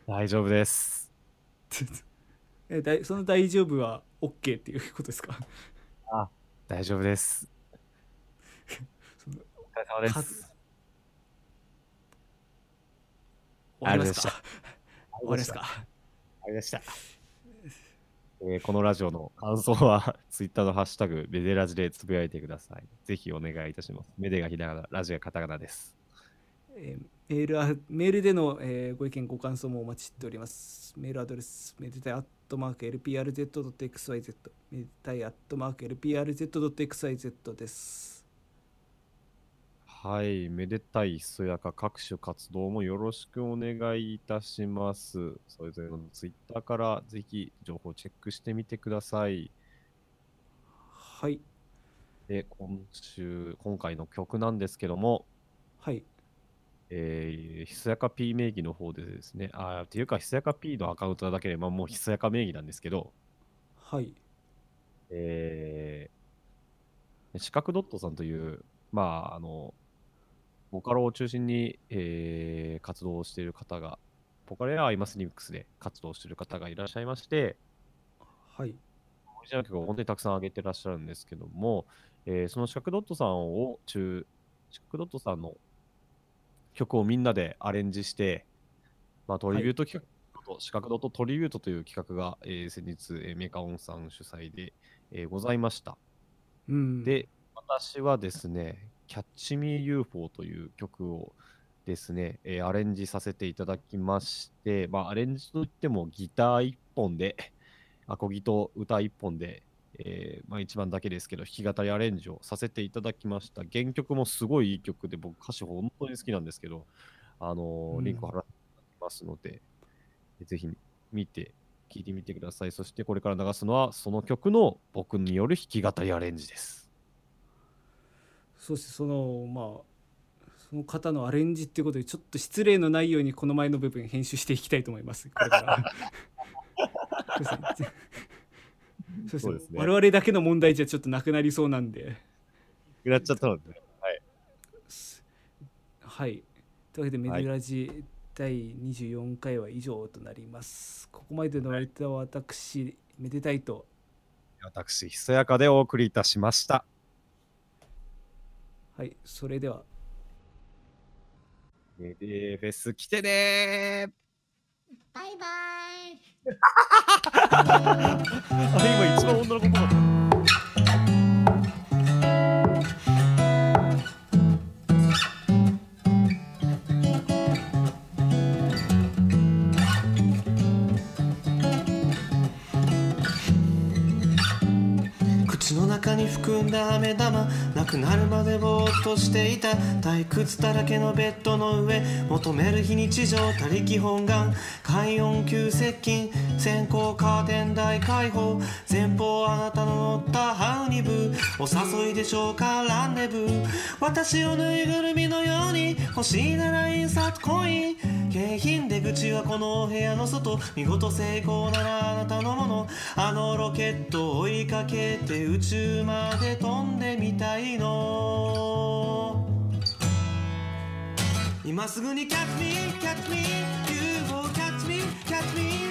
大丈夫です。えだいその大丈夫は OK っていうことですか？大丈夫です。そのお疲れ様でかす。終わりますか？あ終わりますか？ありました。えーこのラジオの感想は、ツイッターのハッシュタグ、メデラジでつぶやいてください。ぜひお願いいたします。メデがひらがな、ラジがカタカナです。えーメールはメールでの、えーご意見ご感想もお待ちしております。メールアドレスめでたいアットマーク LPRZ.xyz めでたいアットマーク LPRZ.xyz です。はい、めでたいひそやか各種活動もよろしくお願いいたします。それぞれのツイッターからぜひ情報チェックしてみてください。はい。で、今週、今回の曲なんですけども、はいえー、ひそやか P 名義の方でですね、あーっていうか、ひそやか P のアカウントなだけで、まあもうひそやか名義なんですけど、はい。えー、四角ドットさんという、まあ、あの、ボカロを中心に、えー活動をしている方が、ボカロやアイマスリミックスで活動している方がいらっしゃいまして、はい。オリジナル曲を本当にたくさん上げてらっしゃるんですけども、えーその四角ドットさんを中、四角ドットさんの曲をみんなでアレンジして、まあ、トリビュート企画と、四角ドットトリビュートという企画が、えー先日、えーメカオンさん主催で、えーございました。うんで、私はですね、キャッチミー UFO という曲をですね、えーアレンジさせていただきまして、まあ、アレンジといってもギター1本で、アコギと歌1本で、えーまあ、一番だけですけど、弾き語りアレンジをさせていただきました。原曲もすごいいい曲で、僕歌詞本当に好きなんですけど、あのーうんリンクを貼らせてますので、ぜひ見て、聴いてみてください。そしてこれから流すのは、その曲の僕による弾き語りアレンジです。そしてそのまあその方のアレンジっていうことでちょっと失礼のないようにこの前の部分編集していきたいと思いますこれから そうですね。我々だけの問題じゃちょっとなくなりそうなんで。やっちゃったので、はい。はい。というわけでメディラジ第24回は以上となります。ここまでのお相手は私めでたいと。私、ひそやかでお送りいたしました。はい。それでは。メデーフェス来てねーバイバイ あ、今一番女の子っぽかった。口の中に含んだ飴玉なくなるまでぼーっとしていた。退屈だらけのベッドの上求める非日常他力本願。快音急接近先行カーテン大開放。前方あなたの乗ったハウニブお誘いでしょうかランデブ。ー私をぬいぐるみのように欲しいならインサートコイン。景品出口はこのお部屋の外。見事成功ならあなたのもの。あのロケットを追いかけて宇宙まで飛んでみたいの今すぐに Catch me, catch me, you go catch me, catch me